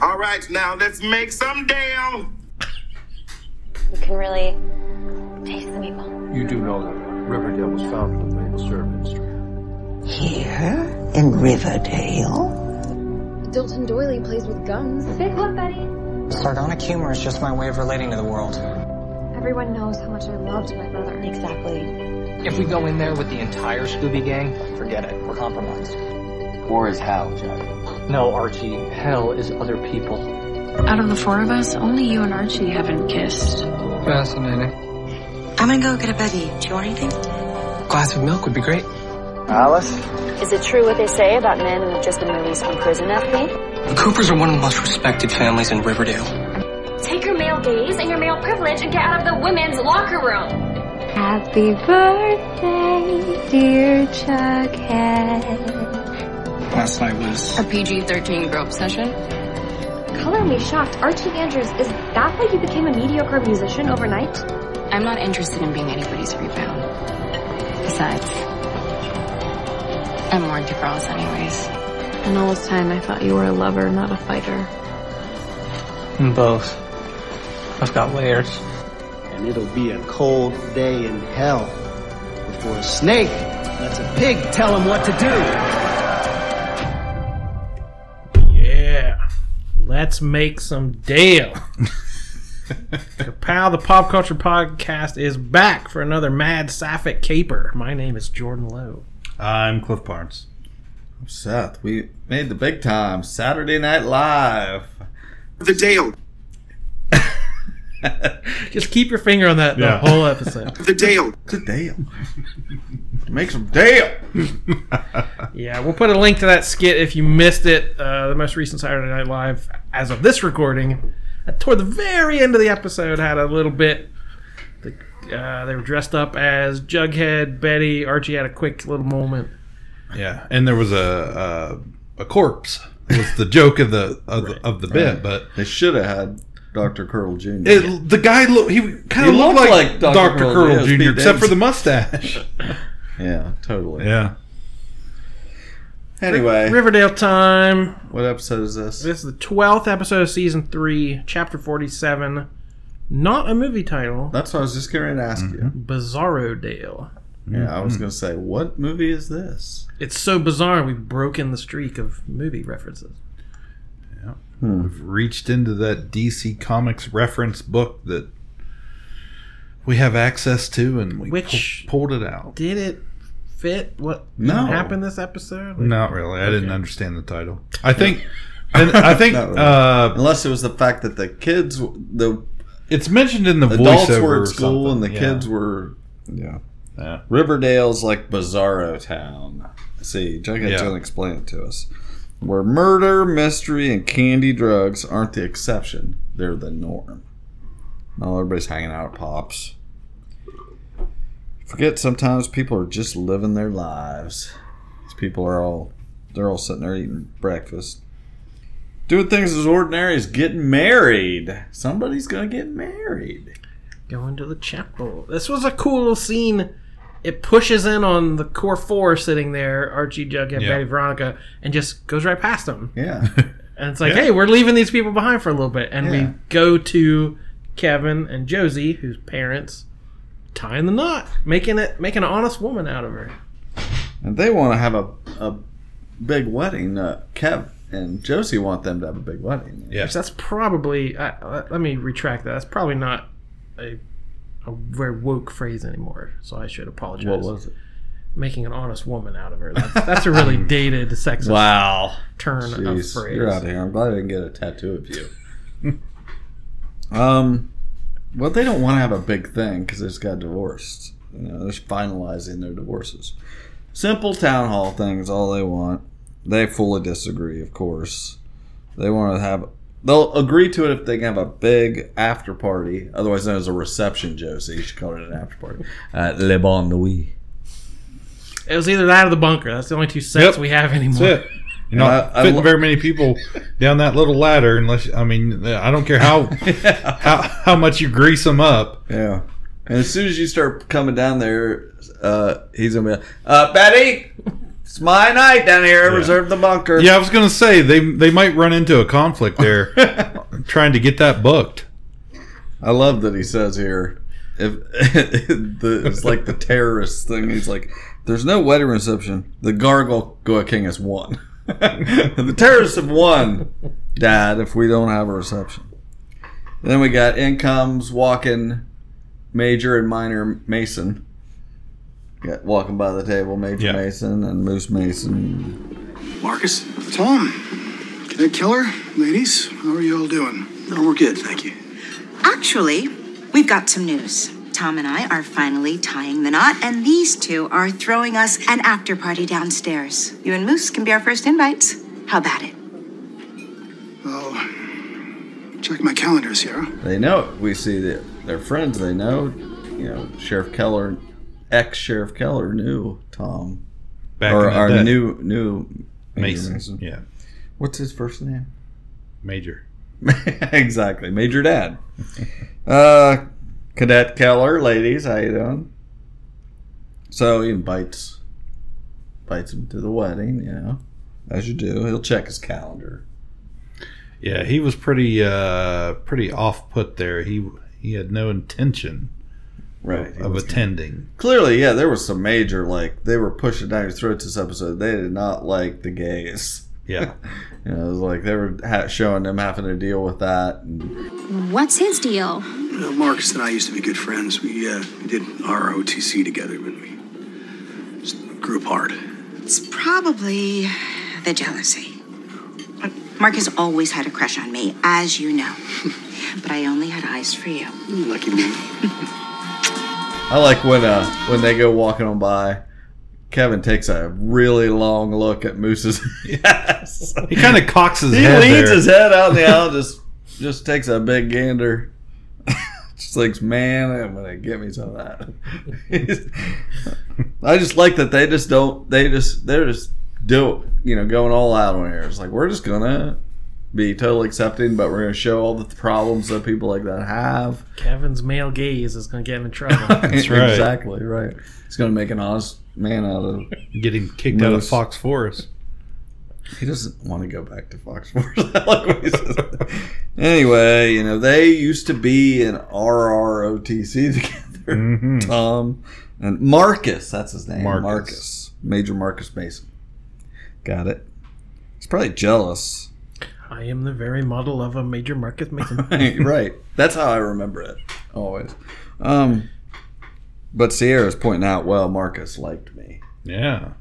All right, now let's make some deal. You can really taste the meatball. You do know that Riverdale was founded with maple syrup industry. Here in Riverdale? Dilton Doiley plays with guns. Big one, Betty. Sardonic humor is just my way of relating to the world. Everyone knows how much I loved my brother. Exactly. If we go in there with the entire Scooby Gang, forget it. We're compromised. War is hell, Jack. No, Archie. Hell is other people. Out of the four of us, only you and Archie haven't kissed. Fascinating. I'm gonna go get a buddy. Do you want anything? A glass of milk would be great. Alice? Is it true what they say about men who've just been released from prison, FP? The Coopers are one of the most respected families in Riverdale. Take your male gaze and your male privilege and get out of the women's locker room. Happy birthday, dear Chuckhead. Last night was A PG 13 grope session? Color me shocked. Archie Andrews, is that why you became a mediocre musician overnight? I'm not interested in being anybody's rebound. Besides, I'm more into girls anyways. And all this time I thought you were a lover, not a fighter. both. I've got layers. And it'll be a cold day in hell before a snake lets a pig tell him what to do. Let's make some Dale. Pal, the Pop Culture Podcast is back for another Mad Sapphic Caper. My name is Jordan Lowe. I'm Cliff Barnes. I'm Seth, we made the big time. Saturday Night Live. The Dale. Just keep your finger on that Yeah. the whole episode. The Dale. The Dale. Make some Dale. Yeah, we'll put a link to that skit if you missed it. Uh, the most recent Saturday Night Live, as of this recording, toward the very end of the episode, had a little bit. The, uh, they were dressed up as Jughead, Betty, Archie had a quick little moment. Yeah, and there was a a, a corpse. Was the joke of the of, the, of the bit, but They should have had Dr. Curl Jr. it, the guy look he kind of looked looked like, like Dr. Dr. Curl, Curl yeah, Jr. Pete except for the mustache. yeah, totally. yeah, Anyway, Riverdale time. what episode is this? This is the 12th episode of season 3, chapter 47. Not a movie title. That's what I was just getting ready to ask you. Mm-hmm. Bizarro Dale. Yeah, I was mm-hmm. going to say, what movie is this? It's so bizarre we've broken the streak of movie references. Yeah. Hmm. We've reached into that DC Comics reference book that we have access to, and we Which- pu- pulled it out. Did it fit what No. happened this episode? Not really. I didn't understand the title. I think, and I think really. uh, Unless it was the fact that the kids, the it's mentioned in the adults voiceover were at school and the. Yeah. kids were. Yeah. Yeah. Riverdale's like Bizarro Town. See, Jughead's Yeah. going to explain it to us. Where murder, mystery, and candy drugs aren't the exception, they're the norm. Now everybody's hanging out at Pops. Forget sometimes people are just living their lives. These people are all they're all sitting there eating breakfast. Doing things as ordinary as getting married. Somebody's gonna get married. Going to the chapel. This was a cool little scene. It pushes in on the core four sitting there, Archie, Jughead, Yeah. Betty, Veronica, and just goes right past them. Yeah. And it's like, Yeah. hey, we're leaving these people behind for a little bit. And Yeah. we go to Kevin and Josie, whose parents, tying the knot, making it making an honest woman out of her. And they want to have a, a big wedding. Uh, Kev and Josie want them to have a big wedding. Yeah. Which that's probably uh, uh, let me retract that. That's probably not a a very woke phrase anymore. So I should apologize. What was it? Making an honest woman out of her. That's, that's a really dated sexist Wow. turn of phrase. you're out of here. I'm glad I didn't get a tattoo of you. um, well, they don't want to have a big thing because they just got divorced. You know, they're finalizing their divorces. Simple town hall thing is all they want. They fully disagree, of course. They want to have. They'll agree to it if they can have a big after party, otherwise known as a reception. Josie, you should call it an after party La Bonne Nuit. It was either that or the bunker. That's the only two sets Yep. we have anymore. You're not I- I fitting lo- very many people down that little ladder unless I mean I don't care how how, how much you grease them up. Yeah. And as soon as you start coming down there, uh, he's gonna be like, uh, Betty, It's my night down here. Reserve the bunker. Yeah, I was gonna say they they might run into a conflict there, trying to get that booked. I love that he says here, if the, it's like the terrorist thing. He's like, "There's no wedding reception. The Gargoyle King has won. the terrorists have won, Dad. If we don't have a reception." then we got in comes walking Major and Minor Mason. Got walking by the table, Major Yeah. Mason and Moose Mason. Marcus, Tom, can I Cadet Keller, ladies, how are you all doing? Oh, we're good, thank you. Actually, we've got some news. Tom and I are finally tying the knot, and these two are throwing us an after party downstairs. You and Moose can be our first invites. How about it? I'll check my calendar, Sierra. They know it. We see that they're friends. They know, you know, Sheriff Keller, ex Sheriff Keller knew Tom, Back or, in the or day. knew knew Major Mason. Yeah, What's his first name? Major. exactly, Major Dad. uh, Cadet Keller, ladies, how you doing? So he invites, invites him to the wedding. You know, as you do. He'll check his calendar. Yeah, he was pretty uh pretty off put there. He he had no intention Right, of attending. Clearly, yeah, there was some major like they were pushing down your throats this episode. They did not like the gays. Yeah. you know, it was like they were ha- showing them having to deal with that. And What's his deal? Uh, Marcus and I used to be good friends. We, uh, we did ROTC together, but we grew apart. It's probably the jealousy. Marcus always had a crush on me, as you know. but I only had eyes for you. Lucky me. I like when uh when they go walking on by. Kevin takes a really long look at Moose's. yes, He kind of cocks his he head He leans there. his head out in the aisle, just just takes a big gander. just thinks, man, I'm gonna get me some of that. I just like that they just don't. They just they're just do you know going all out on here. It's like we're just gonna be totally accepting, but we're gonna show all the problems that people like that have. Kevin's male gaze is going to get him in trouble. That's right. exactly right. He's gonna make an honest man out of. Getting kicked out of Fox Forest. He doesn't want to go back to Fox Sports. I like what he says. anyway, you know they used to be in RROTC together. Mhm. Tom and Marcus, that's his name. Marcus. Marcus. Major Marcus Mason. Got it. He's probably jealous. I am the very model of a major Marcus Mason. right. That's how I remember it. Always. Um but Sierra's pointing out, well, Marcus liked me. Yeah.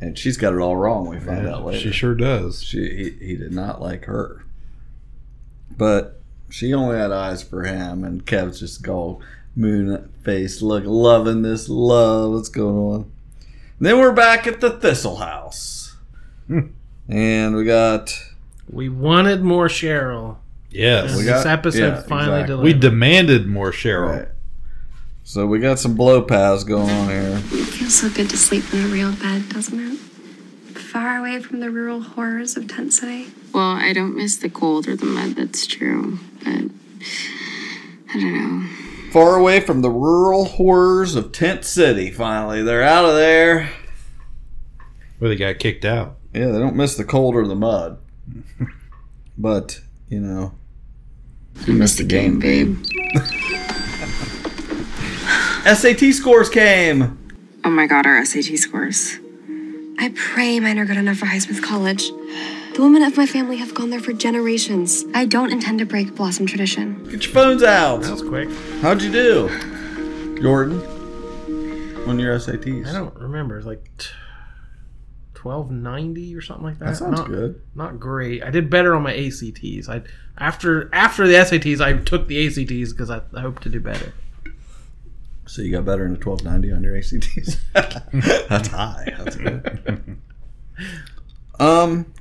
And she's got it all wrong, we find Yeah, out later. she sure does. She he, he did not like her. But she only had eyes for him and Kev's just all moon face look loving this love that's going on. Then we're back at the Thistle House. Hmm. and we got we wanted more Cheryl. Yes. And We this episode yeah, finally exactly. We demanded more Cheryl. Right. So we got some blow paths going on here. It feels so good to sleep in a real bed, doesn't it? Far away from the rural horrors of Tent City. Well, I don't miss the cold or the mud, that's true. But I don't know. Far away from the rural horrors of Tent City, finally. They're out of there. Where they got kicked out. Yeah, they don't miss the cold or the mud. but, you know. You missed the game, babe. SAT scores came. Oh my god, our SAT scores. I pray mine are good enough for Highsmith College. The women of my family have gone there for generations. I don't intend to break Blossom tradition. Get your phones out. That was quick. How'd you do, Jordan? On your SATs? I don't remember. It's like t- 1290 or something like that. That sounds not, good. Not great. I did better on my ACTs. I after after the SATs, I took the ACTs because I, I hope to do better. So you got better in the 1290 on your ACTs. That's high. That's good. um,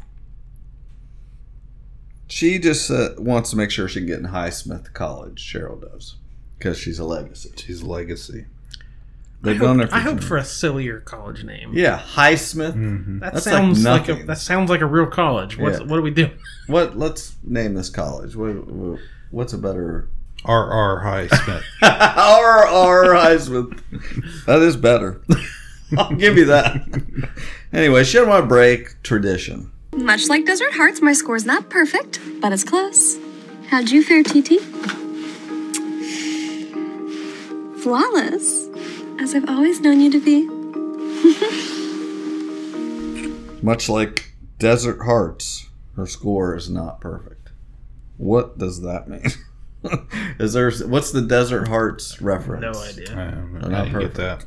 she just uh, wants to make sure she can get in Highsmith College. Cheryl does because she's a legacy. She's a legacy. I They've gone there hoped, for I hoped ten- for a sillier college name. yeah Highsmith. Mm-hmm. That That's sounds like like, a that sounds like a real college. What's Yeah. what do we do? What? Let's name this college. What, what- what's a better? R.R. Highsmith. R R Highsmith. That is better. I'll give you that. Anyway, she didn't want to break tradition. Much like Desert Hearts, my score's not perfect, but it's close. How'd you fare, TT? Flawless, as I've always known you to be. Much like Desert Hearts, her score is not perfect. What does that mean? is there what's the Desert Hearts reference? No idea. I, don't I not get perfect. that.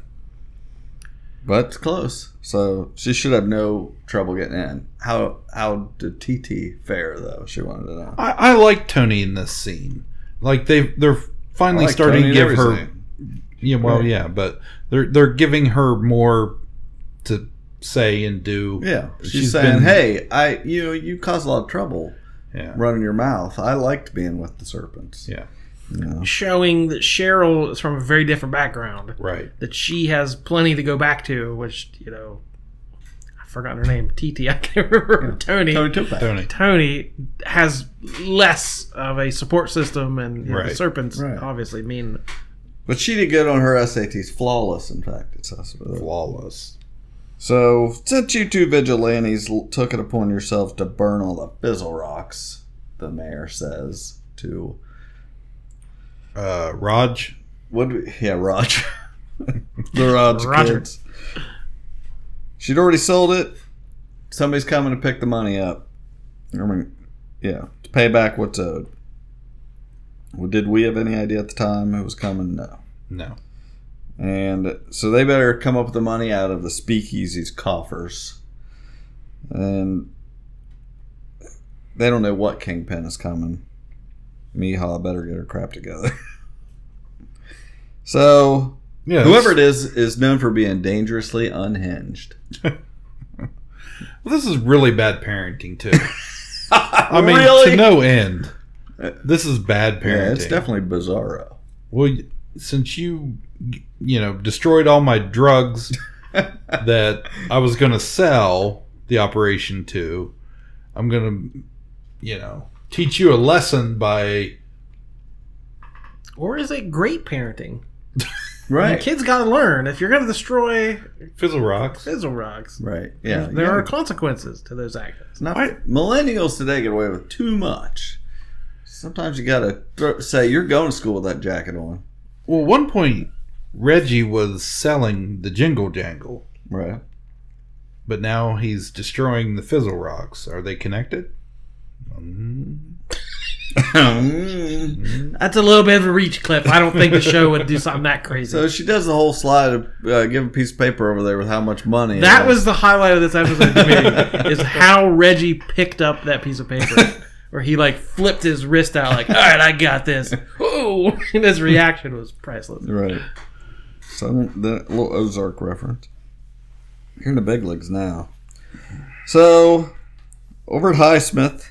But it's close. So she should have no trouble getting in. How how did TT fare though? She wanted to know. I, I like Toni in this scene. Like they they're finally like starting Toni to give her. everything. Yeah, well, Right. yeah, but they're they're giving her more to say and do. Yeah, she's, She's saying, been- "Hey, I you know you cause a lot of trouble Yeah, running your mouth. I liked being with the serpents. yeah, You know? Showing that Cheryl is from a very different background. right. That she has plenty to go back to, which, you know, I've forgotten her name. TT, I can't remember. Toni. Toni took. Toni. Toni has less of a support system, and you know, the serpents Right. obviously mean But she did good on her SATs. Flawless, in fact, it says. Flawless. So, since you two vigilantes took it upon yourself to burn all the fizzle rocks, the mayor says to Uh, Raj. what? we- Yeah, Roger. the Raj Roger. kids. She'd already sold it. Somebody's coming to pick the money up. I mean, yeah, to pay back what's owed. Well, did we have any idea at the time who was coming? No. No. And so they better come up with the money out of the speakeasy's coffers. And they don't know what kingpin is coming. Miha better get her crap together. so Yeah. whoever it is is known for being dangerously unhinged. Well, this is really bad parenting too. I mean, Really? to no end. Uh, this is bad parenting. Yeah, it's definitely bizarro. Well, since you, you know, destroyed all my drugs that I was going to sell the operation to, I'm going to, you know, teach you a lesson by. or is it great parenting? Right. kids got to learn if you're going to destroy Fizzle rocks. fizzle rocks. Right. Yeah. there you are consequences to those actions. Not, millennials today get away with too much. Sometimes you gotta throw, say you're going to school with that jacket on. Well, one point, Reggie was selling the Jingle Jangle, Right. but now he's destroying the Fizzle rocks. Are they connected? Mm, That's a little bit of a reach, Cliff. I don't think the show would do something that crazy. So she does the whole slide of uh, give a piece of paper over there with how much money. that was the highlight of this episode to me, is how Reggie picked up that piece of paper. Where he like flipped his wrist out, like, "All right, I got this." Ooh, and his reaction was priceless. right. So the little Ozark reference. You're in the big leagues now. So over at Highsmith,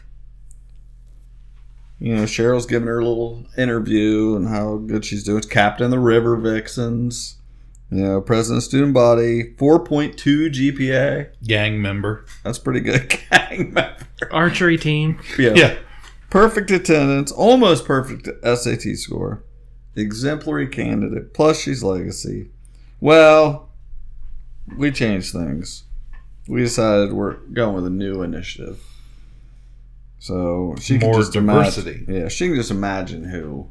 you know Cheryl's giving her a little interview and how good she's doing. It's Captain the River Vixens. You know, President Student Body, 4.2 GPA. gang member. That's pretty good. Gang member. Archery team. Yeah. Yeah. Perfect attendance, almost perfect SAT score. Exemplary candidate. Plus, she's legacy. Well, we changed things. We decided we're going with a new initiative. So she can More just imagine- diversity. yeah, she can just imagine who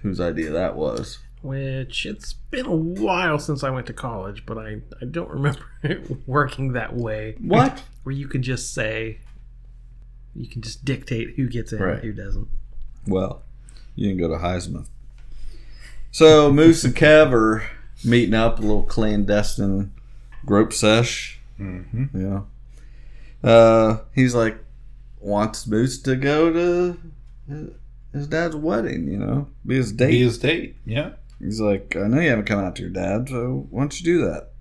whose idea that was. Which it's been a while since I went to college, but I, I don't remember it working that way. What? Where you can just say, you can just dictate who gets in Right. who doesn't. Well, you can go to Highsmith. So Moose and Kev are meeting up a little clandestine grope sesh. Mm-hmm. Yeah. Uh, he's like wants Moose to go to his- his dad's wedding. You know, be his date. Be his date. Yeah. He's like, I know you haven't come out to your dad, so why don't you do that?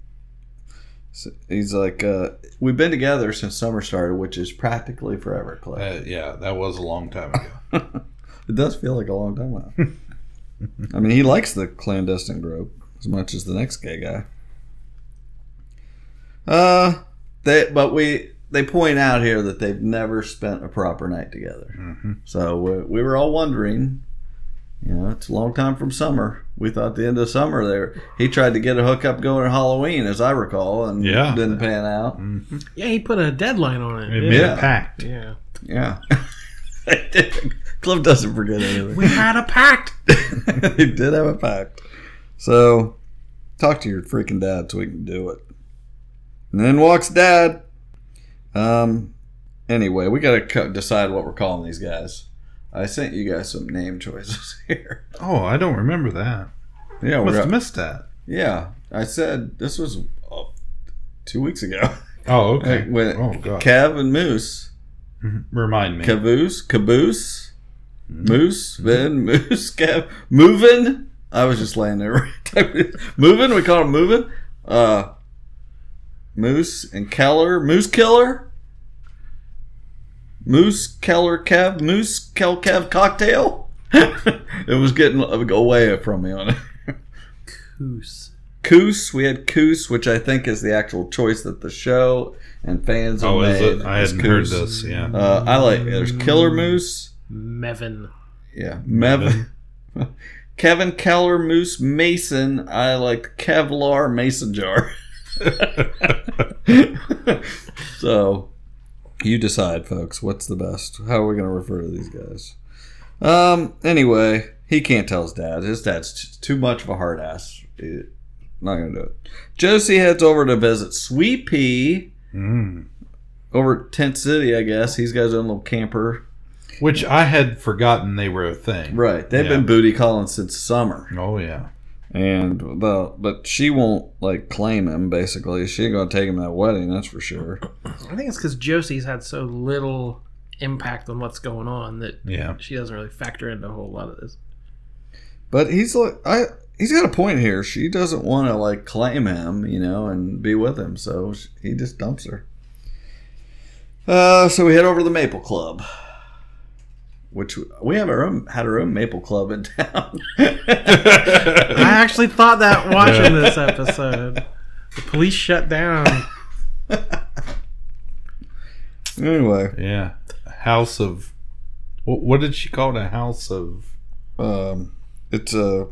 So he's like, uh, we've been together since summer started, which is practically forever, Clay. Uh, yeah, that was a long time ago. It does feel like a long time now. I mean, he likes the clandestine group as much as the next gay guy. Uh, they but we they point out here that they've never spent a proper night together. Mm-hmm. So we, we were all wondering, You know, it's a long time from summer. We thought the end of summer there. He tried to get a hookup going at Halloween, as I recall, and Yeah. didn't pan out. Yeah, he put a deadline on it. It didn't made he? a. Yeah. Yeah. Cliff doesn't forget anything. We had a pact. he did have a pact. So, talk to your freaking dad so we can do it. And then walks dad. Um. Anyway, we got to decide what we're calling these guys. I sent you guys some name choices here. Oh, I don't remember that. Yeah, Must we're have missed that. Yeah, I said this was two weeks ago. Oh, okay. When oh, God. Kev and Moose, Remind me. Caboose, Caboose, Mm-hmm. Moose, Ben, Moose, Kev, moving. I was just laying there. moving. We call him moving. Uh, Moose and Keller, Moose Killer, Moose Keller, Kev, Moose Kel Kev cocktail. it was getting away from me on it. Coos. Coos. We had Coos, which I think is the actual choice that the show and fans have Oh, is made. it? I hadn't heard this, yeah. Uh, I like. There's Killer Moose. Mevin. Yeah, Mevin. Kevin Keller Moose Mason. I like Kevlar Mason jar. so, you decide, folks. What's the best? How are we going to refer to these guys? Um. Anyway, he can't tell his dad. His dad's t- too much of a hard ass. He- not going to do it. Josie heads over to visit Sweet Pea Mm. over at Tent City. I guess he's got his own little camper. Which I had forgotten they were a thing. Right. They've Yeah. been booty calling since summer. Oh yeah. And the but she won't like claim him. Basically, she ain't gonna take him to that wedding. That's for sure. I think it's because Josie's had so little impact on what's going on that Yeah. she doesn't really factor into a whole lot of this. But he's like, I he's got a point here. She doesn't want to like claim him, you know, and be with him. So sh- he just dumps her. Uh, so we head over to the Maple Club, which we have our own had our own Maple Club in town. I actually thought that watching this episode. The police shut down. anyway, Yeah. House of. What, what did she call it? A house of. um, it's a.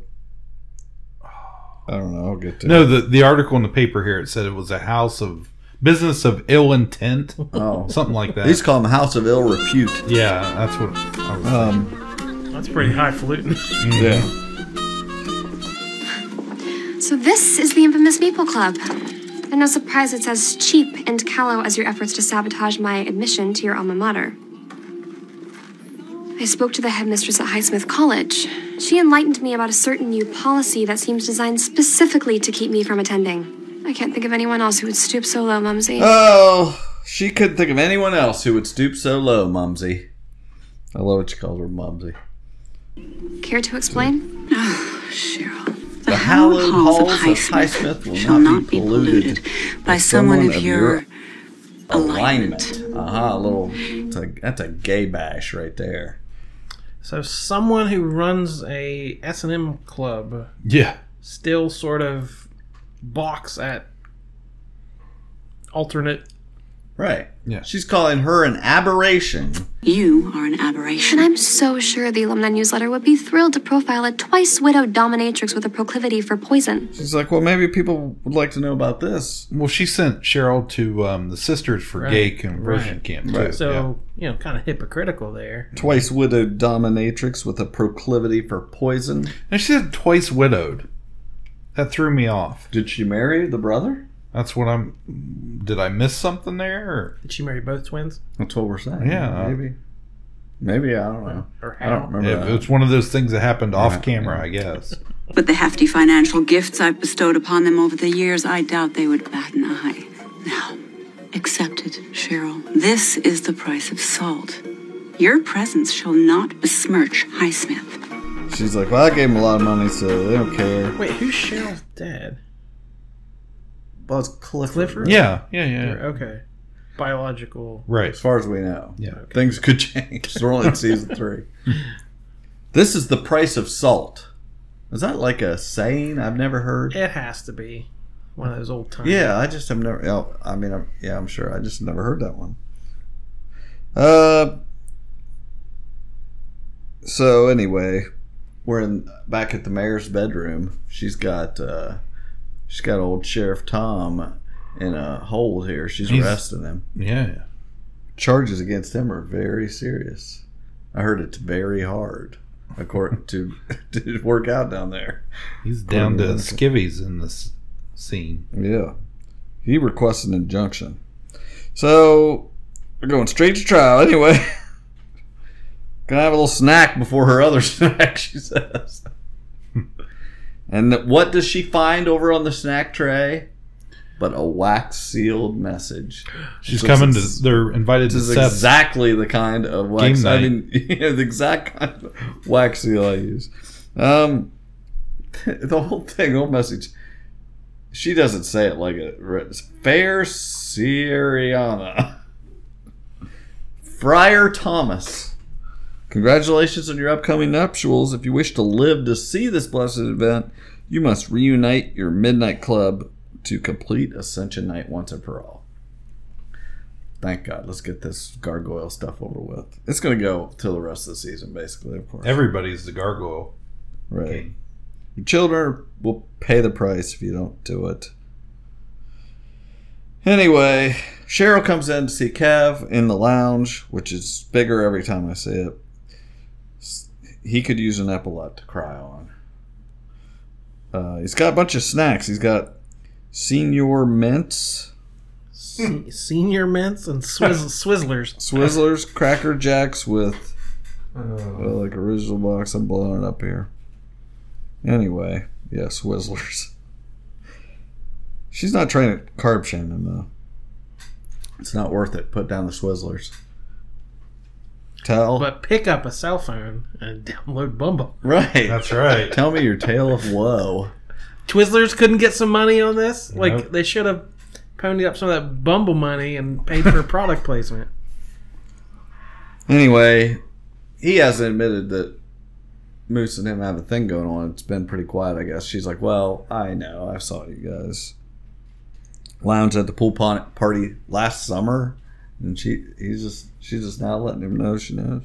I don't know. I'll get to No, it. the the article in the paper here it said it was a house of business of ill intent, Oh, something like that. These call them House of Ill Repute. yeah, that's what I was. Um, That's pretty highfalutin. yeah. So this is the infamous Maple Club. And no surprise it's as cheap and callow as your efforts to sabotage my admission to your alma mater. I spoke to the headmistress at Highsmith College. She enlightened me about a certain new policy that seems designed specifically to keep me from attending. I can't think of anyone else who would stoop so low, Mumsy. Oh, she couldn't think of anyone else who would stoop so low, Mumsy. I love what she calls her Mumsy. Care to explain? Oh, Cheryl. The, The hallowed halls of halls of Highsmith Highsmith will shall not be polluted by someone of your alignment. Aha, a little. It's a, that's a gay bash right there. So someone who runs a S&M club yeah. still sort of balks at alternate. Right. Yeah. She's calling her an aberration. You are an aberration. And I'm so sure the alumni newsletter would be thrilled to profile a twice widowed dominatrix with a proclivity for poison. She's like, well, maybe people would like to know about this. Well, she sent Cheryl to um, the Sisters for Right, Gay Conversion right. Camp. Too. Right. So you know, kind of hypocritical there. Twice widowed dominatrix with a proclivity for poison. And she said twice widowed. That threw me off. Did she marry the brother? That's what I'm. Did I miss something there? Or? Did she marry both twins? That's what we're saying. Yeah. Maybe. Maybe, I don't know. Or I don't remember Yeah, that. it's one of those things that happened off Yeah, camera. I guess. But the hefty financial gifts I've bestowed upon them over the years, I doubt they would bat an eye. Now, accept it, Cheryl. This is the price of salt. Your presence shall not besmirch Highsmith. She's like, well, I gave him a lot of money, so they don't care. Wait, who's Cheryl's dad? Well, it's Clifford. Clifford? Yeah, yeah, yeah. Okay. Biological. Right. As far as we know. Yeah. Things could change. We're only in season three. This is the price of salt. Is that like a saying I've never heard? It has to be one of those old times. Yeah, I just have never. oh, I mean, I'm, yeah, I'm sure. I just never heard that one. Uh. So anyway, we're in back at the mayor's bedroom. She's got uh, she's got old Sheriff Tom in a hold here. She's He's- arresting him. Yeah. Charges against him are very serious. I heard it's very hard, according to to work out down there. He's down to skivvies in this scene. Yeah. He requests an injunction. So we're going straight to trial anyway. Gonna have a little snack before her other snack, she says. and what does she find over on the snack tray? But a wax sealed message. She's So coming to. They're invited to This is Seth's exactly the kind of wax. I mean, yeah, the exact kind of wax seal I use. Um, the whole thing, whole message. She doesn't say it like it. It's Fair Syriana. Friar Thomas. Congratulations on your upcoming nuptials. If you wish to live to see this blessed event, you must reunite your midnight club to complete Ascension Night once and for all. Thank God. Let's get this gargoyle stuff over with. It's going to go till the rest of the season, basically, of course. Everybody's the gargoyle. Right. Your children will pay the price if you don't do it. Anyway, Cheryl comes in to see Kev in the lounge, which is bigger every time I see it. S- He could use an epaulette to cry on. Uh, he's got a bunch of snacks. He's got senior mints, Se- Senior mints and swizz- swizzlers. Swizzlers, Cracker Jacks with well, like original box. I'm blowing it up here. Anyway, yeah, Swizzlers. She's not trying to carb shame him though. It's not worth it. Put down the Swizzlers. Tell But pick up a cell phone and download Bumble. right. That's right. Tell me your tale of woe. Twizzlers couldn't get some money on this. Like Nope. they should have ponied up some of that Bumble money and paid for product placement. Anyway, he hasn't admitted that Moose and him have a thing going on. It's been pretty quiet, I guess. She's like, "Well, I know. I saw you guys lounge at the pool party last summer," and she he's just she's just now letting him know she knows.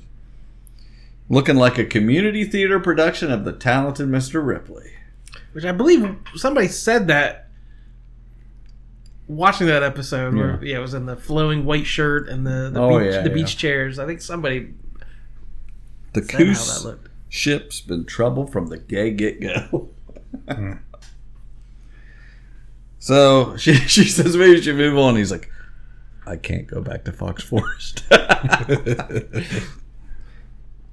Looking like a community theater production of the talented Mr. Ripley. Which I believe somebody said that watching that episode where yeah, it was in the flowing white shirt and the the, Oh, beach, yeah, the yeah. beach chairs. I think somebody The said how that Coos looked. ship's been trouble from the gay get go. Hmm. so she she says maybe we should move on. He's like, I can't go back to Fox Forest.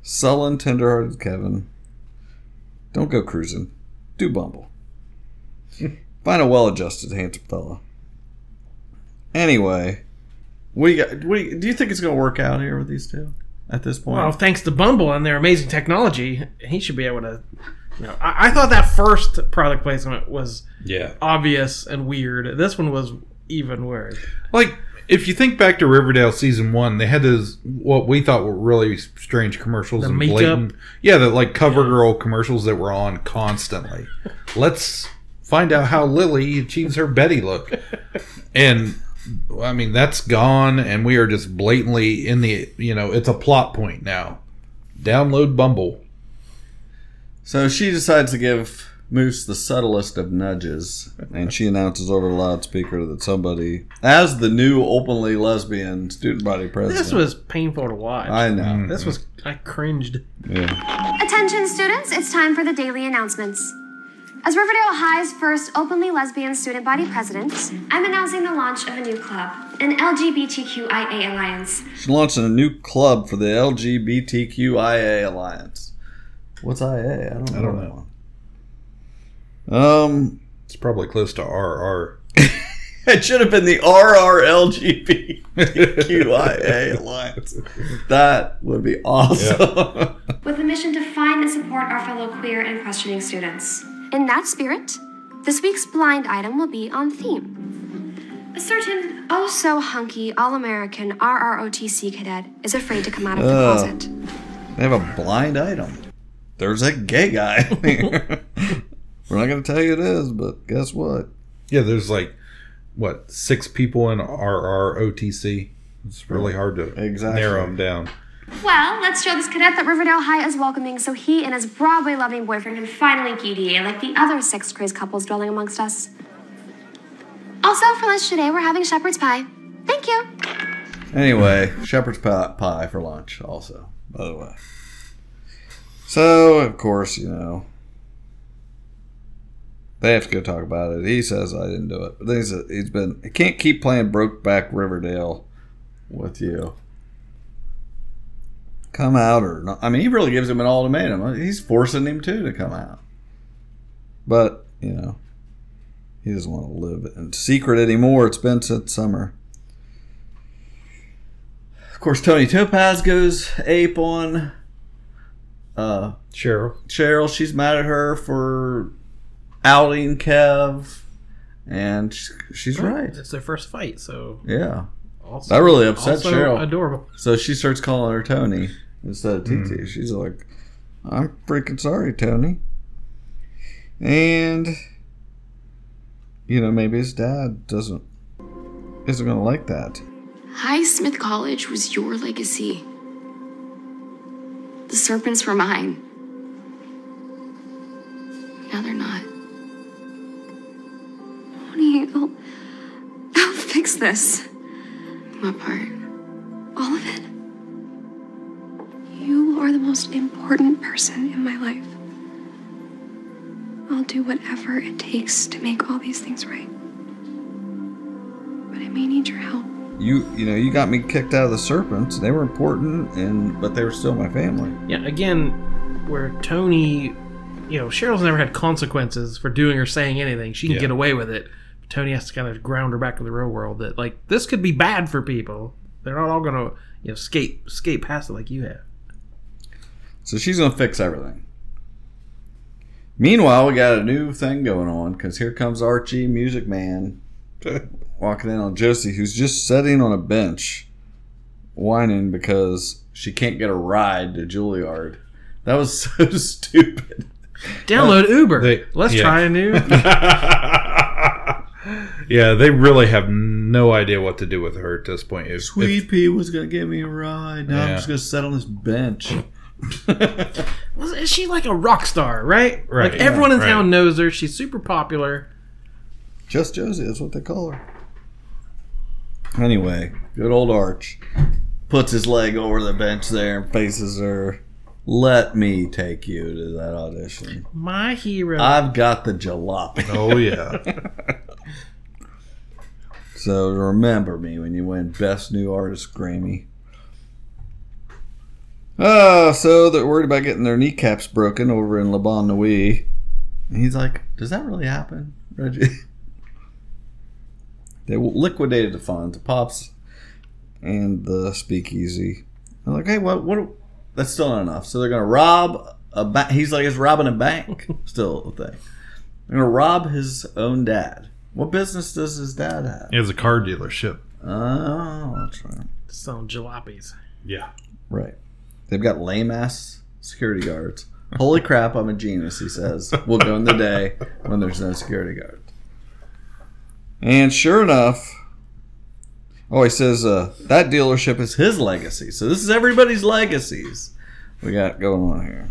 Sullen, tenderhearted Kevin. Don't go cruising. Do Bumble. Find a well-adjusted, handsome fella. Anyway, what do you got? What do you, do you think it's going to work out here with these two at this point? Well, thanks to Bumble and their amazing technology, he should be able to. You know, I, I thought that first product placement was Yeah. obvious and weird. This one was even worse. Like, if you think back to Riverdale season one, they had those what we thought were really strange commercials The and makeup. blatant, yeah, the like cover girl commercials that were on constantly. Let's find out how Lily achieves her Betty look, and I mean that's gone, and we are just blatantly in the you know it's a plot point now. Download Bumble. So she decides to give Moose the subtlest of nudges, and she announces over the loudspeaker that somebody, as the new openly lesbian student body president, This was painful to watch. I know. Mm-hmm. This was I cringed. yeah. Attention, students, it's time for the daily announcements. As Riverdale High's first openly lesbian student body president, I'm announcing the launch of a new club, an LGBTQIA alliance. She's launching a new club for the LGBTQIA alliance. What's IA? I don't know. I don't that know. One. Um, It's probably close to RR. it should have been the RRLGBTQIA alliance. That would be awesome. with a mission to find and support our fellow queer and questioning students. In that spirit, this week's blind item will be on theme. A certain oh so hunky all American RROTC cadet is afraid to come out of the Ugh. closet. They have a blind item. There's a gay guy. We're not going to tell you it is, but guess what? Yeah, there's like what six people in RROTC. It's really hard to Exactly. narrow them down. Well, let's show this cadet that Riverdale High is welcoming so he and his Broadway loving boyfriend can finally PDA like the other six crazed couples dwelling amongst us. Also, for lunch today, we're having shepherd's pie. Thank you. Anyway, shepherd's pie, pie for lunch, also, by the way. So, of course, you know, they have to go talk about it. He says I didn't do it, but he's, he's been. He can't keep playing Brokeback Riverdale with you. Come out or not? I mean, he really gives him an ultimatum. He's forcing him too to come out, but you know, he doesn't want to live in secret anymore. It's been since summer. Of course, Toni Topaz goes ape on uh, Cheryl. Cheryl. She's mad at her for outing Kev, and she's, she's right. It's their first fight, so Yeah. Also- that really upset also Cheryl. adorable. So she starts calling her Toni instead of TT. Hmm. She's like, I'm freaking sorry, Toni. And, you know, maybe his dad doesn't, isn't going to like that. Highsmith College was your legacy. The serpents were mine. Now they're not. Honey, I'll, I'll fix this. What part? All of it. You are the most important person in my life. I'll do whatever it takes to make all these things right. But I may need your help. You, you know, you got me kicked out of the Serpents. They were important, and but they were still my family. Yeah, again, where Toni, you know, Cheryl's never had consequences for doing or saying anything. She can Yeah. get away with it. Toni has to kind of ground her back in the real world that like this could be bad for people. They're not all gonna you know skate skate past it like you have. So she's gonna fix everything. Meanwhile, we got a new thing going on because here comes Archie, Music Man, walking in on Josie, who's just sitting on a bench, whining because she can't get a ride to Juilliard. That was so stupid. Download Uber. They- Let's yeah. try a new. Yeah, they really have no idea what to do with her at this point. If, Sweet Pea was gonna give me a ride. Now I'm just gonna sit on this bench. Was is she like a rock star, right? Right, Like everyone in yeah, town right. knows her. She's super popular. Just Josie, that's what they call her. Anyway, good old Arch puts his leg over the bench there and faces her. Let me take you to that audition. My hero. I've got the jalopy. Oh yeah. So remember me when you win Best New Artist Grammy. Oh, so they're worried about getting their kneecaps broken over in La Bonne Nuit. And he's like, Does that really happen, Reggie? they liquidated the funds, the Pops and the Speakeasy. They're like, Hey, what? What? That's still not enough. So they're going to rob a bank. He's like, It's robbing a bank. still a thing. They're going to rob his own dad. What business does his dad have? He has a car dealership. Oh, that's right. Selling jalopies. Yeah. Right. They've got lame ass security guards. Holy crap, I'm a genius, he says. We'll go in the day when there's no security guard. And sure enough, oh, he says uh, that dealership is his legacy. So this is everybody's legacies we got going on here.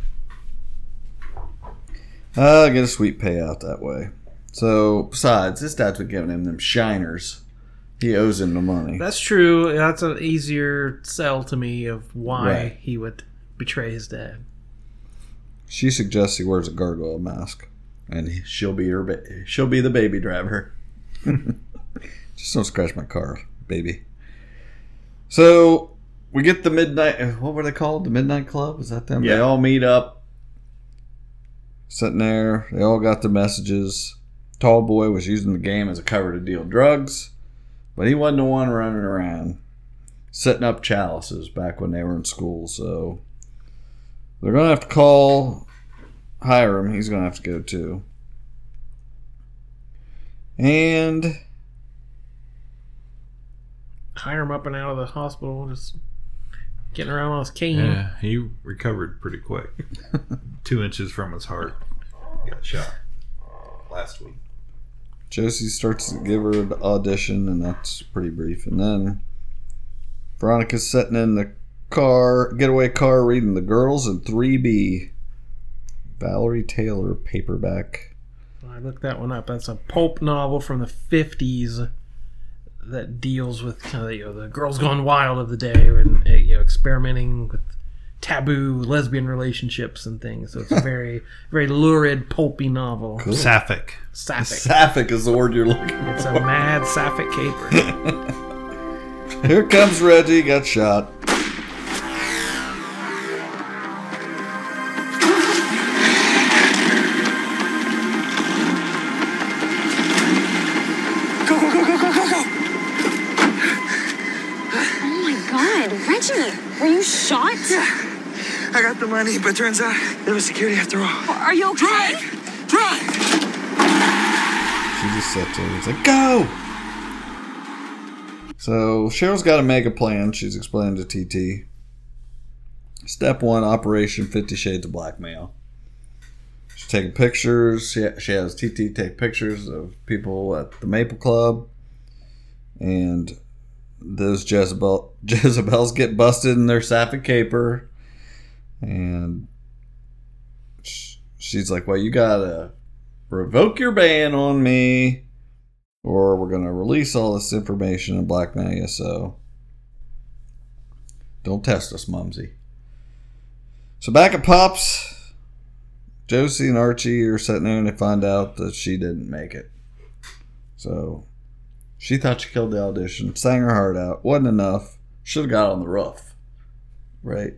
Uh, get a sweet payout that way. So, besides, his dad's been giving him them shiners. He owes him the money. That's true. That's an easier sell to me of why Right. he would betray his dad. She suggests he wears a gargoyle mask, and she'll be her. Ba- she'll be the baby driver. Just don't scratch my car, baby. So we get the midnight. uh, What were they called? The Midnight Club? Is that them? Yeah. They all meet up, sitting there. They all got the messages. Tall boy was using the game as a cover to deal drugs, but he wasn't the one running around setting up chalices back when they were in school. So they're gonna have to call Hiram. He's gonna have to go too. And Hire him up and out of the hospital, just getting around on his cane. Yeah, he recovered pretty quick. Two inches from his heart. Got shot last week. Josie starts to give her the audition, and that's pretty brief. And then Veronica's sitting in the car, getaway car, reading The Girls in 3B. Valerie Taylor paperback. I looked that one up. That's a pulp novel from the fifties that deals with kind of you know, the girls gone wild of the day and uh, you know experimenting with taboo lesbian relationships and things. So it's a very very lurid pulpy novel. Sapphic. Sapphic. Sapphic is the word you're looking for. It's a mad sapphic caper. Here comes Reggie, got shot. Go, go, go, go, go, go, go! Oh my god, Reggie, were you shot? I got the money, but turns out there was security after all. Are you okay? Drive! Drive! She just sat there and was like, go! So Cheryl's got to make a plan. She's explaining to TT. Step one Operation Fifty Shades of Blackmail. She's taking pictures. She, she has TT take pictures of people at the Maple Club. And those Jezebel, Jezebels get busted in their sapphic caper. And she's like, well, you got to revoke your ban on me or we're to release all this information and blackmail you. So don't test us, Mumsy. So back at Pops, Josie and Archie are sitting there and they find out that she didn't make it. So she thought she killed the audition, sang her heart out, wasn't enough. Should have got on the roof, right?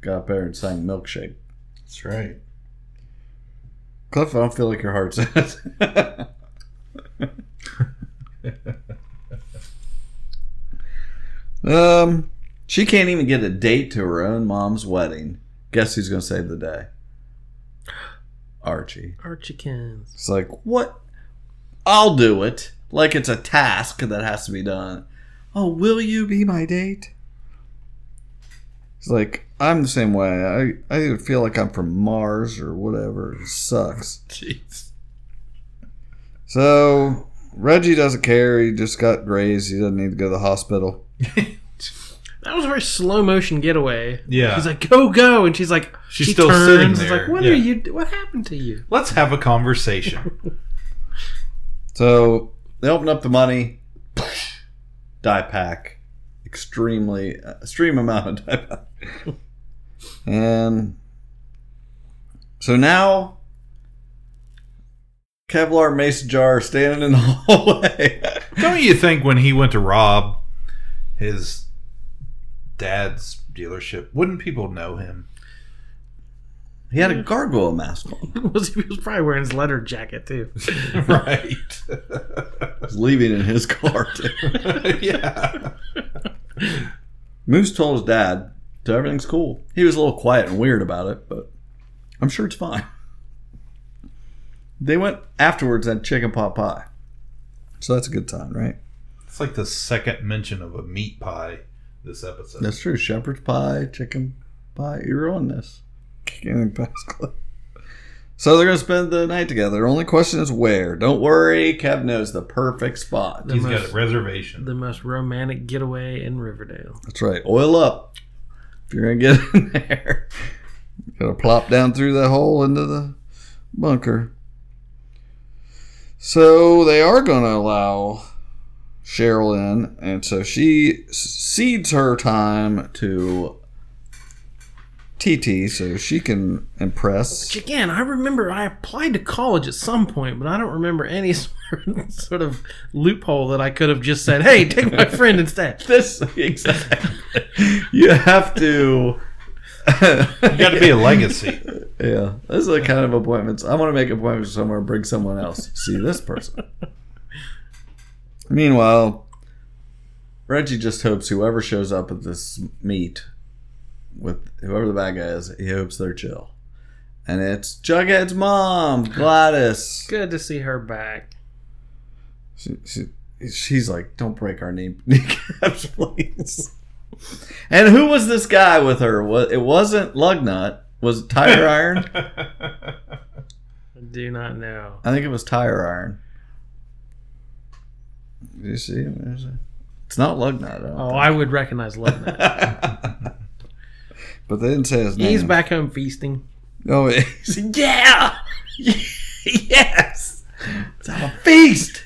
Got up there and sang Milkshake. That's right. Cliff, I don't feel like your heart's in um, she can't even get a date to her own mom's wedding. Guess who's going to save the day? Archie. Archie Kins. It's like, what? I'll do it. Like it's a task that has to be done. Oh, will you be my date? It's like, I'm the same way. I, I feel like I'm from Mars or whatever. It sucks. Jeez. So Reggie doesn't care. He just got grazed. He doesn't need to go to the hospital. That was a very slow motion getaway. Yeah. He's like, go, go. And she's like, She's she still turns, sitting It's there. like, what Yeah. are you, what happened to you? Let's have a conversation. So they open up the money. Die pack. Extremely, uh, extreme amount of die pack. And so now Kevlar mason jar standing in the hallway. Don't you think when he went to rob his dad's dealership, wouldn't people know him? He had a gargoyle mask on. was, he was probably wearing his leather jacket, too. right. was leaving in his car too. yeah. Moose told his dad, "So everything's cool." He was a little quiet and weird about it, but I'm sure it's fine. They went afterwards and chicken pot pie, so that's a good time, right? It's like the second mention of a meat pie this episode. That's true. Shepherd's pie, chicken pie. You're on this. Kicking past club. So they're gonna spend the night together. Only question is where. Don't worry, Kev knows the perfect spot. The He's most- got a reservation. The most romantic getaway in Riverdale. That's right. Oil up. If you're gonna get in there, you gotta plop down through that hole into the bunker. So they are gonna allow Cheryl in, and so she cedes her time to TT so she can impress. Which again, I remember I applied to college at some point, but I don't remember any sort of loophole that I could have just said, "Hey, take my friend instead." This exactly. You have to. You got to be a legacy. Yeah, those are the kind of appointments. I want to make appointments somewhere and bring someone else. See this person. Meanwhile, Reggie just hopes whoever shows up at this meet with whoever the bad guy is, he hopes they're chill. And it's Jughead's mom, Gladys. Good to see her back. She, she, she's like, don't break our knee kneecaps, please. And who was this guy with her? It wasn't Lugnut. Was it Tire Iron? I do not know. I think it was Tire Iron. Do you see him? It's not Lugnut. I Oh, think. I would recognize Net. but they didn't say his name. He's back home feasting. Oh, he's, Yeah. yes. It's a feast.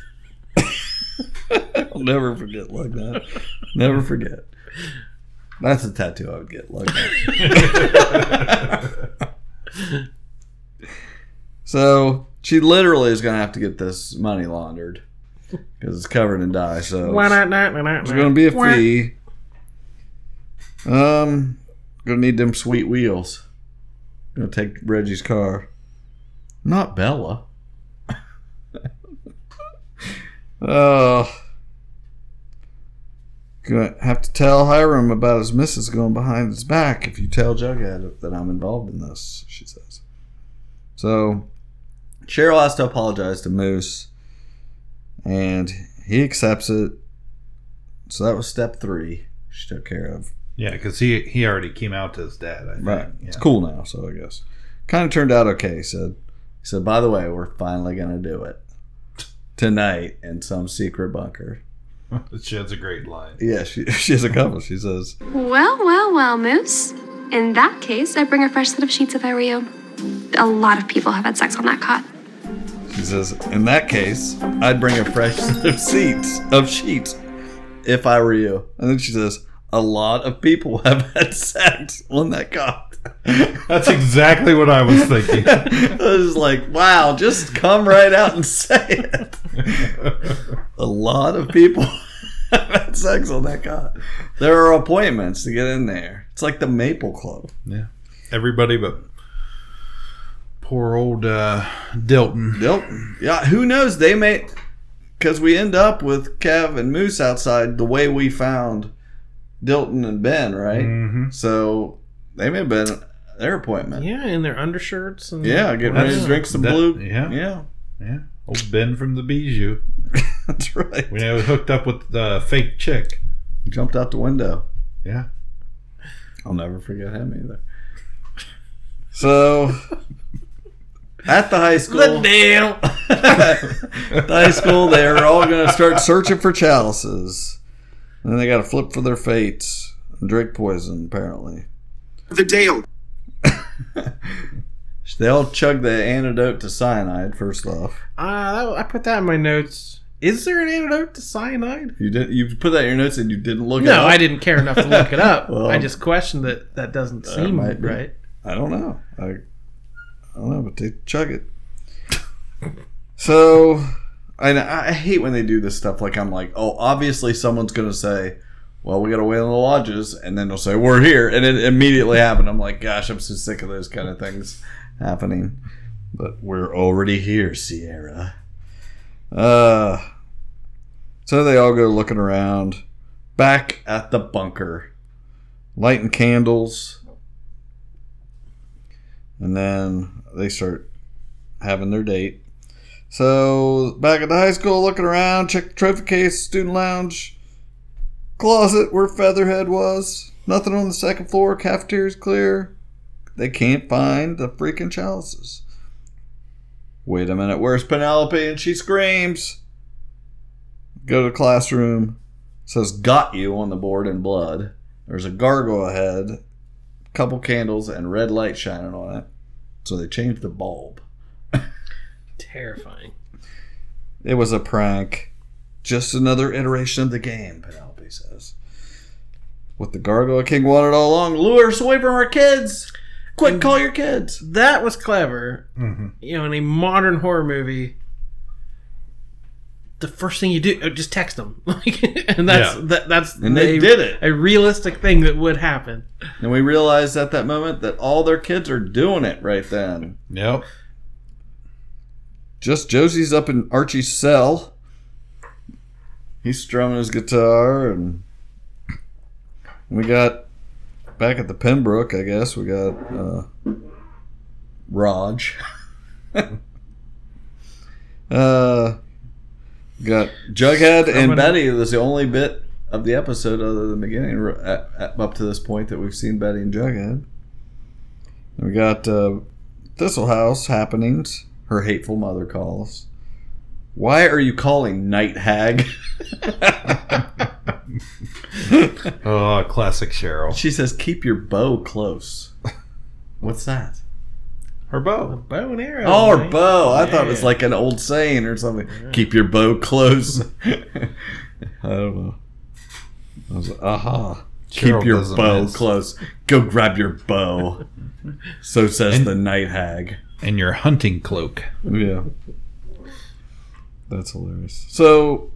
I'll never forget like that. Never forget. That's a tattoo I would get like that. so she literally is going to have to get this money laundered because it's covered in dye. So There's going to be a fee. Um, gonna need them sweet wheels. Gonna take Reggie's car. Not Bella. Oh. Gonna have to tell Hiram about his missus going behind his back if you tell Jughead that I'm involved in this, she says. So Cheryl has to apologize to Moose and he accepts it. So that was step three. She took care of. Yeah, because he he already came out to his dad. I think. Right. Yeah. It's cool now, so I guess. Kind of turned out okay. He said, he said, by the way, we're finally going to do it tonight in some secret bunker. she has a great line. Yeah, she, she has a couple. She says, Well, well, well, Moose. In that case, I'd bring a fresh set of sheets if I were you. A lot of people have had sex on that cot. she says, in that case, I'd bring a fresh set of seats, of sheets, if I were you. And then she says, a lot of people have had sex on that cot. That's exactly what I was thinking. I was like, wow, just come right out and say it. A lot of people have had sex on that cot. There are appointments to get in there. It's like the Maple Club. Yeah. Everybody but poor old uh, Dilton. Dilton. Yeah, who knows? They may, because we end up with Kev and Moose outside the way we found Dilton and Ben, right? Mhm. So they may have been their appointment. Yeah, in their undershirts and Yeah, getting ready to drink some That- blue. Yeah. Yeah. Yeah. Old Ben from the Bijou. That's right. We know hooked up with the fake chick. Jumped out the window. Yeah. I'll never forget him either. So at the high school, The deal. at the high school, they're all going to start searching for chalices. And then they got to flip for their fates and drink poison, apparently. The Dale. They all chug the antidote to cyanide first off. Uh, I put that in my notes. Is there an antidote to cyanide? You did you put that in your notes and you didn't look it no. I didn't care enough to look it up. Well, I just questioned that that doesn't that seem might be. right. I don't know. I, I don't know, but they chug it. so, I I hate when they do this stuff. Like I'm like, oh, obviously someone's gonna say, "Well, we got to wait on the lodges," and then they'll say, "We're here," and it immediately happened. I'm like, gosh, I'm so sick of those kind of things happening. But we're already here, Sierra. Uh, so they all go looking around. Back at the bunker, lighting candles. And then they start having their date. So back at the high school, looking around, check the trophy case, student lounge, closet where Featherhead was. Nothing on the second floor. Cafeteria's clear. They can't find the freaking chalices. Wait a minute, where's Penelope? And she screams. Go to the classroom. Says got you on the board in blood. There's a gargoyle head, couple candles, and red light shining on it. So they changed the bulb. Terrifying. It was a prank. Just another iteration of the game, Penelope says. What the Gargoyle King wanted all along lure us away from our kids. Quick, call your kids. That was clever. Mm-hmm. You know, in a modern horror movie, the first thing you do uh, just text them, like, and that's Yeah. that, that's And they a- did it. A realistic thing that would happen. And we realized at that moment that all their kids are doing it right then. Yep. Just Josie's up in Archie's cell. He's strumming his guitar, and we got back at the Pembroke. I guess we got uh, Raj. uh, got Jughead and Strumming- Betty. That's the only bit of the episode other than the beginning at, at, up to this point that we've seen Betty and Jughead. And we got uh, Thistle House happenings. Her hateful mother calls. Why are you calling Night Hag? oh, classic Cheryl. She says, "Keep your bow close." What's that? Her bow. Bow and arrow. Oh, her man. bow. I thought it was like an old saying or something. Keep your bow close. I don't know. I was like, aha. Cheryl Keep your bow miss. close. Go grab your bow. so says And- the night hag. And your hunting cloak. Yeah. That's hilarious. So,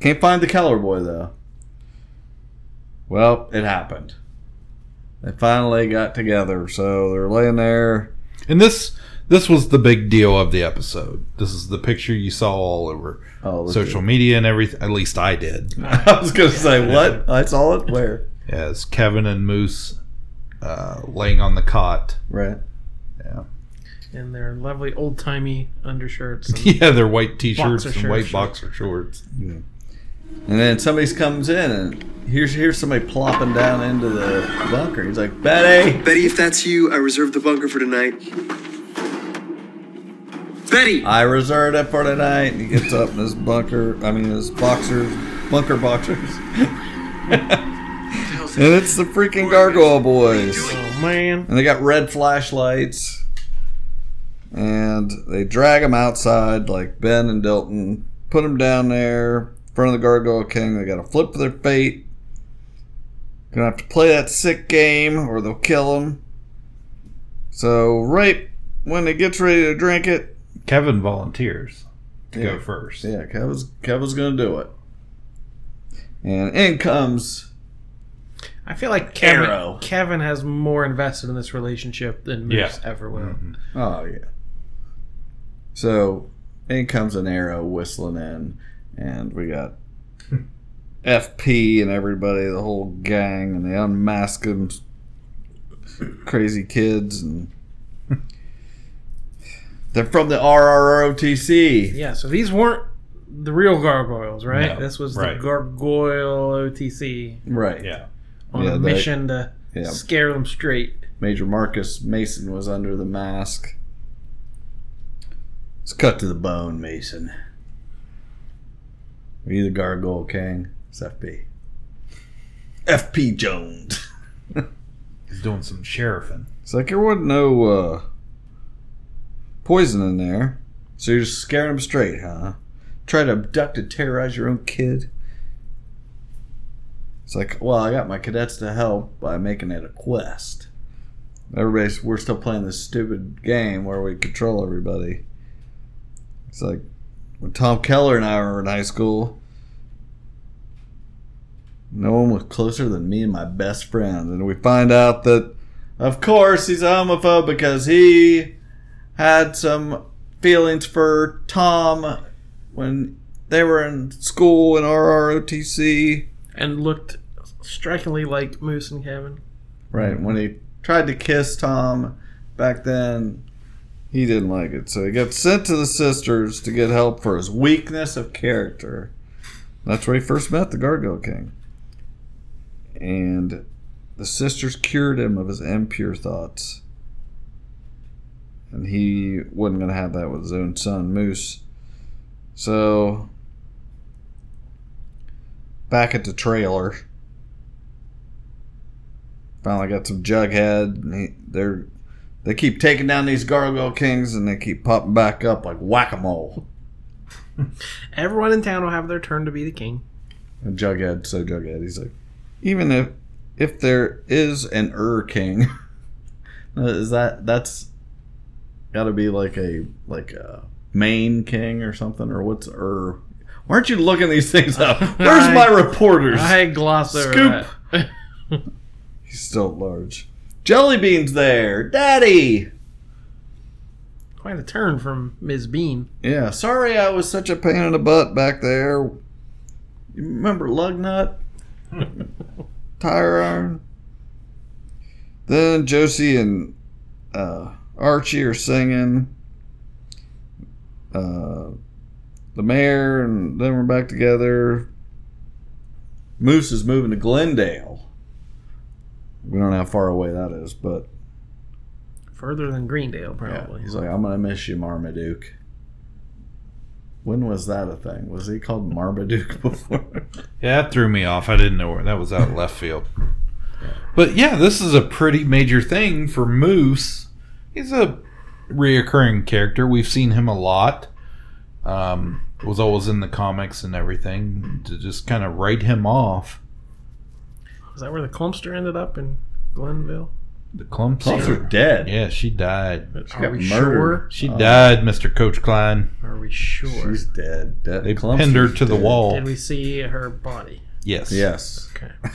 can't find the Keller boy though. Well, it happened. They finally got together, so they're laying there. And this this was the big deal of the episode. This is the picture you saw all over Oh, social at- media and everything. At least I did. I was gonna say what? I saw it where? Yes, Kevin and Moose uh, laying on the cot. Right. Yeah. And their lovely old timey undershirts. And Yeah, their white t-shirts Boxer and white shirts. boxer shorts. Yeah. And then somebody comes in and here's here's somebody plopping down into the bunker. He's like, Betty. Betty, if that's you, I reserved the bunker for tonight. Betty! I reserved it for tonight. And he gets up in his bunker. I mean, his boxers, bunker boxers. and it's the freaking Gargoyle Boys. Oh man. And they got red flashlights. And they drag him outside like Ben and Dilton. Put him down there in front of the Gargoyle King. They got to flip for their fate. Gonna have to play that sick game or they'll kill him. So, right when he gets ready to drink it, Kevin volunteers to Yeah. go first. yeah, Kevin's, Kevin's gonna do it. And in comes I feel like Kevin, Kevin has more invested in this relationship than Moose Yeah. ever will. Mm-hmm. Oh yeah. So in comes an arrow whistling in, and we got FP and everybody, the whole gang, and they unmask them crazy kids, and they're from the RROTC. Yeah, so these weren't the real gargoyles, right? No, this was right. the gargoyle OTC Right. Yeah. on Yeah, a they- mission to yeah. scare them straight. Major Marcus Mason was under the mask. Let's cut to the bone, Mason. Are you the Gargoyle King? It's FP. FP Jones. He's doing some sheriffing. It's like there wasn't no uh, poison in there. So you're just scaring them straight, huh? Try to abduct and terrorize your own kid. It's like, well, I got my cadets to help by making it a quest. Everybody's, we're still playing this stupid game where we control everybody. It's like when Tom Keller and I were in high school. No one was closer than me and my best friend. And we find out that, of course, he's a homophobe because he had some feelings for Tom when they were in school in RROTC. And looked strikingly like Moose and Kevin. Right. When he tried to kiss Tom back then, he didn't like it. So he got sent to the sisters to get help for his weakness of character. That's where he first met the Gargoyle King. And the sisters cured him of his impure thoughts. And he wasn't going to have that with his own son, Moose. So, back at the trailer, finally got some Jughead. And he, they're they keep taking down these Gargoyle Kings, and they keep popping back up like whack a mole. Everyone in town will have their turn to be the king. And Jughead, so Jughead, he's like, even if if there is an Ur King, uh, is that that's got to be like a like a main king or something, or what's Ur? Why aren't you looking these things up? Where's I- my reporters? I glossed over Scoop. that. He's still at large. Jellybean's there, Daddy. Quite a turn from Ms. Bean. Yeah, sorry I was such a pain in the butt back there. You remember Lugnut? Tire iron? Then Josie and uh, Archie are singing. Uh, the mayor and then we're back together. Moose is moving to Glendale. We don't know how far away that is, but Further than Greendale, yeah, probably. he's like, I'm gonna miss you, Marmaduke. When was that a thing? Was he called Marmaduke before? Yeah, that threw me off. I didn't know where that was out left field. But yeah, this is a pretty major thing for Moose. He's a reoccurring character. We've seen him a lot. Um, was always in the comics and everything. To just kind of write him off. Is that where the Clumpster ended up in Glenville? The clumps Clumps are dead. Yeah, she died. Are got we murdered. sure? She Oh. died, Mister Coach Klein. Are we sure? She's dead. dead. They Clumps pinned her is to the dead. wall. Did we see her body? Yes. Yes.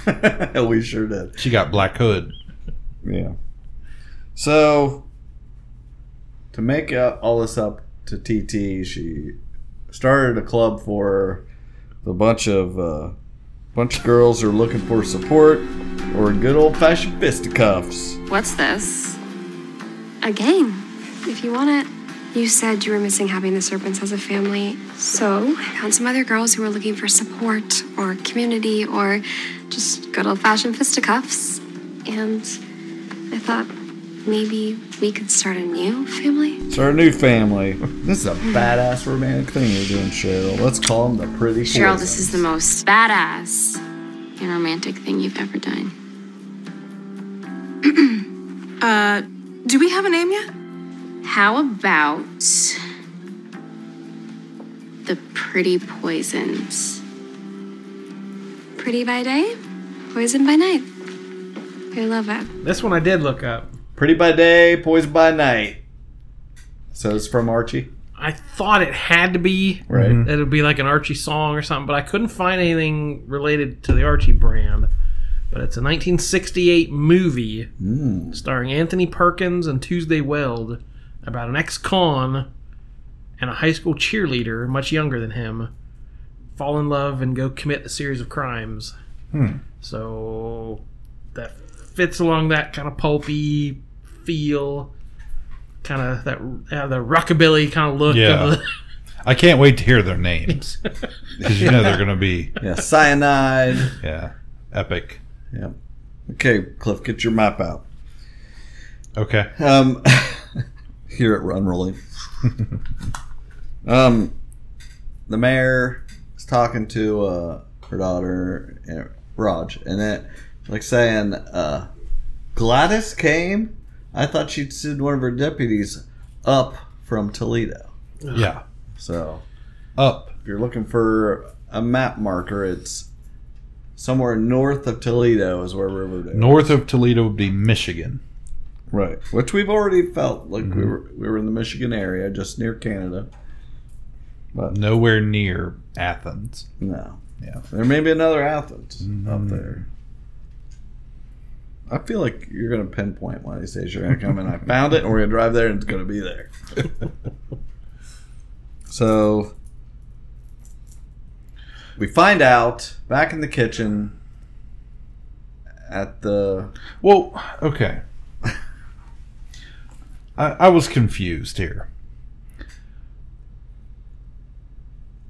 Okay. we sure did. She got Black Hood. Yeah. So, to make uh, all this up to TT, she started a club for the bunch of uh, bunch of girls are looking for support or good old fashioned fisticuffs. What's this? A game, if you want it. You said you were missing having the serpents as a family, so I found some other girls who were looking for support or community or just good old fashioned fisticuffs. And I thought maybe we could start a new family. Start a new family. This is a badass romantic thing you're doing, Cheryl. Let's call them the pretty Cheryl, Poisons. this is the most badass and romantic thing you've ever done. Uh, do we have a name yet? How about the pretty poisons? Pretty by day, poison by night. I love it. This one I did look up. Pretty by day, poison by night. So it's from Archie. I thought it had to be Right. Mm-hmm. that it would be like an Archie song or something, but I couldn't find anything related to the Archie brand. But it's a 1968 movie Mm. starring Anthony Perkins and Tuesday Weld about an ex-con and a high school cheerleader, much younger than him, fall in love and go commit a series of crimes. Hmm. So that fits along that kind of pulpy feel, kind of that uh, the rockabilly kind of look. Yeah. Of the, I can't wait to hear their names because you know they're going to be Yeah, cyanide. yeah epic. Yeah. Okay, Cliff, get your map out. Okay. Um, here at Run Rolling. um, the mayor is talking to uh, her daughter, uh, Raj, and it like saying, uh, Gladys came. I thought she'd send one of her deputies up from Toledo. Yeah. So, Up. if you're looking for a map marker, it's somewhere north of Toledo is where Riverdale. is. North of Toledo would be Michigan. Right, which we've already felt like we Mhm. were we were in the Michigan area, just near Canada. But Nowhere near Athens. no, Yeah. there may be another Athens Mhm. up there. I feel like you're gonna pinpoint one of these days. You're gonna come and I found it, and we're gonna drive there, and it's gonna be there. so we find out back in the kitchen at the Well, okay. I, I was confused here.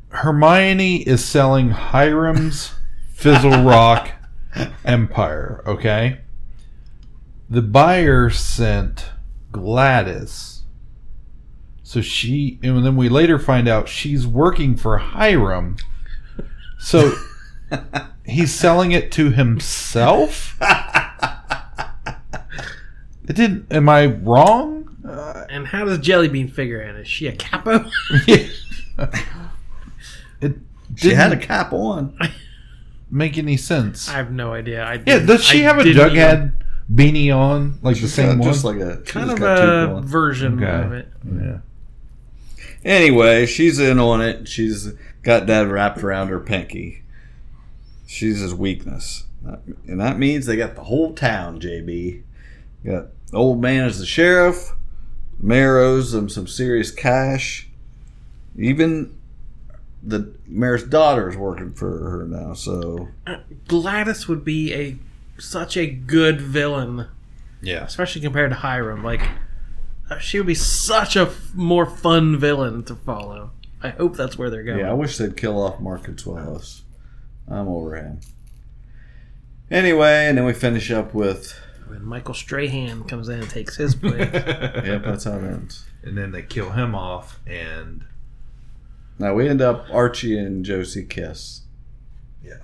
Hermione is selling Hiram's Fizzle Rock Empire, okay? The buyer sent Gladys. So she, and then we later find out she's working for Hiram. So he's selling it to himself? It didn't. Am I wrong? Uh, and how does Jellybean figure in? Is she a capo? it she had a cap on. make any sense. I have no idea. I Yeah, does she I have a didn't Jughead beanie on, like the She's same got one? just like a Kind of a version Okay. of it. yeah. Anyway, she's in on it. She's got dad wrapped around her pinky. She's his weakness. And that means they got the whole town, JB. Got the old man as the sheriff. Mayor owes them some serious cash. Even the mayor's daughter is working for her now, so uh, Gladys would be a such a good villain, Yeah. especially compared to Hiram. Like uh, she would be such a f- more fun villain to follow. I hope that's where they're going. yeah, I wish they'd kill off Mark Consuelos. I'm over him. Anyway, and then we finish up with when Michael Strahan comes in and takes his place. Yep, that's how it ends. And then they kill him off, and Now we end up Archie and Josie kiss. Yeah.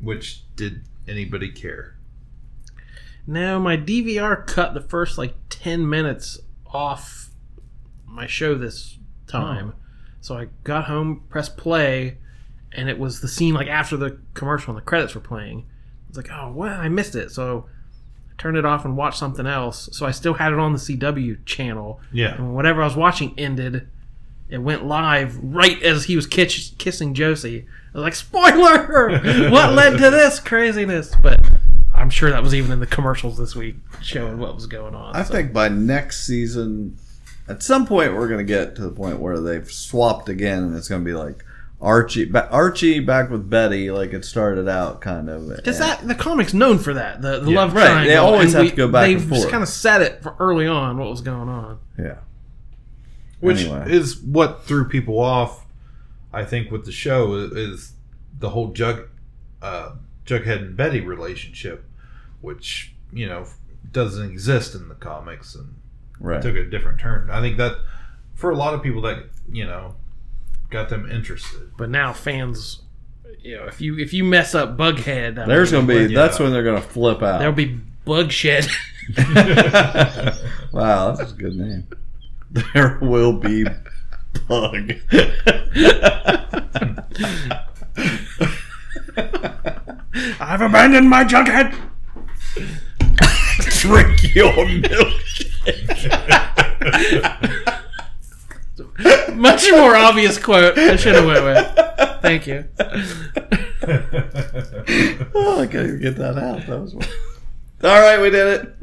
Which did anybody care? Now, my DVR cut the first like 10 minutes off my show this time. Oh. So I got home, pressed play, and it was the scene like after the commercial and the credits were playing. I was like, oh, what? I missed it. So I turned it off and watched something else. So I still had it on the CW channel. Yeah. And whatever I was watching ended. It went live right as he was kiss- kissing Josie. I was like, spoiler! what led to this craziness? But I'm sure that was even in the commercials this week showing what was going on. I so. think by next season, at some point, we're going to get to the point where they've swapped again, and it's going to be like Archie, ba- Archie back with Betty, like it started out, kind of. Eh. Because that the comic's known for that the, the Yeah. love Right, triangle. they always and have to go back They've and just forth. kind of set it for early on what was going on. Yeah. Which Anyway. is what threw people off, I think, with the show is, is the whole Jug, uh, Jughead and Betty relationship, which you know doesn't exist in the comics and Right. took a different turn. I think that for a lot of people that you know got them interested. But now fans, you know, if you if you mess up Bughead, I There's mean, going to be, that's when they're going to flip out. there'll be Bugshed. wow, that's a good name. There will be Bug. I've abandoned my Jughead. Drink your milkshake. Much more obvious quote. I should have went with. Thank you. oh, I couldn't get that out. That was. All right, we did it.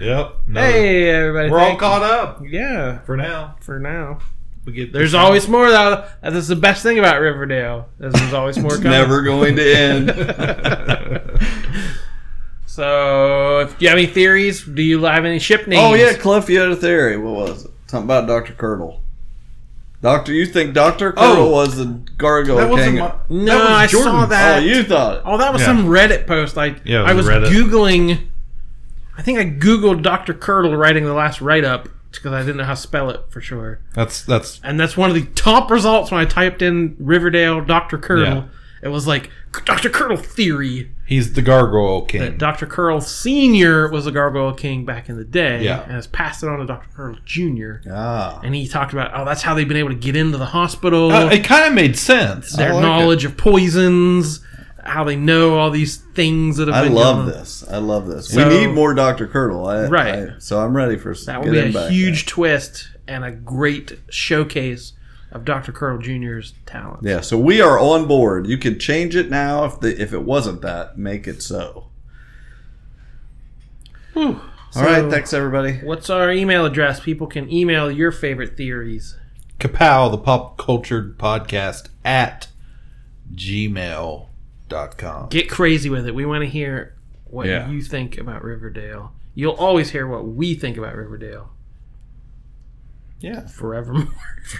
Yep. Hey everybody, We're all thank- caught up Yeah, for now. for now. We get There's this always more though. This is the best thing about Riverdale. is There's always more. coming. Never going to end. So, if you have any theories, do you have any ship names? Oh yeah, Cliff, you had a theory. What was it? Something about Doctor Curdle. Doctor, you think Doctor oh. Curdle Oh. was the gargoyle That king? my- No, That was I saw that. Oh, you thought it. Oh, that was Yeah. some Reddit post. I Yeah, it I was was Reddit. googling. I think I googled Dr. Curdle writing the last write up because I didn't know how to spell it for sure. That's that's And that's one of the top results when I typed in Riverdale Dr. Curdle. Yeah. It was like Dr. Curdle theory he's the Gargoyle King. Dr. Curdle Senior was a Gargoyle King back in the day, Yeah. and has passed it on to Dr. Curdle Junior. Ah, And he talked about, oh, that's how they've been able to get into the hospital. Uh, it kind of made sense. their like knowledge of poisons, how they know all these things that have been. I been love going on. this. I love this. So- we need more Doctor Curdle. I, Right. I- so I'm ready for s- That get will be a back. huge twist and a great showcase of Dr. Curdle Jr.'s talent. Yeah. So we are on board. You can change it now if the if it wasn't that, make it so. Whew. All right. So, Thanks everybody. What's our email address? People can email your favorite theories. Kapow, the pop cultured podcast at gmail.com. Get crazy with it. We want to hear what Yeah. you think about Riverdale. You'll always hear what we think about Riverdale. Yeah. Forevermore.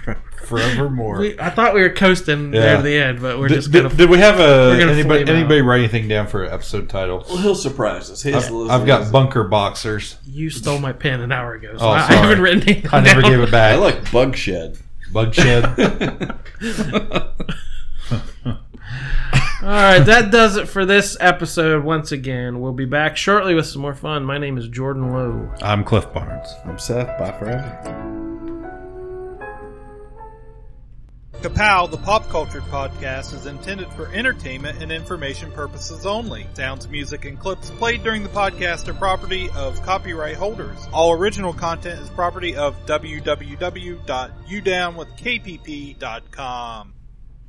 Forevermore. We, I thought we were coasting there to the end, but we're did, just did- gonna. did we have a gonna anybody, out. anybody write anything down for episode title? Well, he'll surprise us. His I've, I've got bunker boxers. You stole my pen an hour ago, so Oh, I, I haven't written anything I never down. gave it I back. like Bug Shed. Bug shed. All right, that does it for this episode. Once again, we'll be back shortly with some more fun. My name is Jordan Lowe. I'm Cliff Barnes. I'm Seth. Bye forever. Kapow, the pop culture podcast, is intended for entertainment and information purposes only. Sounds, music, and clips played during the podcast are property of copyright holders. All original content is property of www.udownwithkpp.com.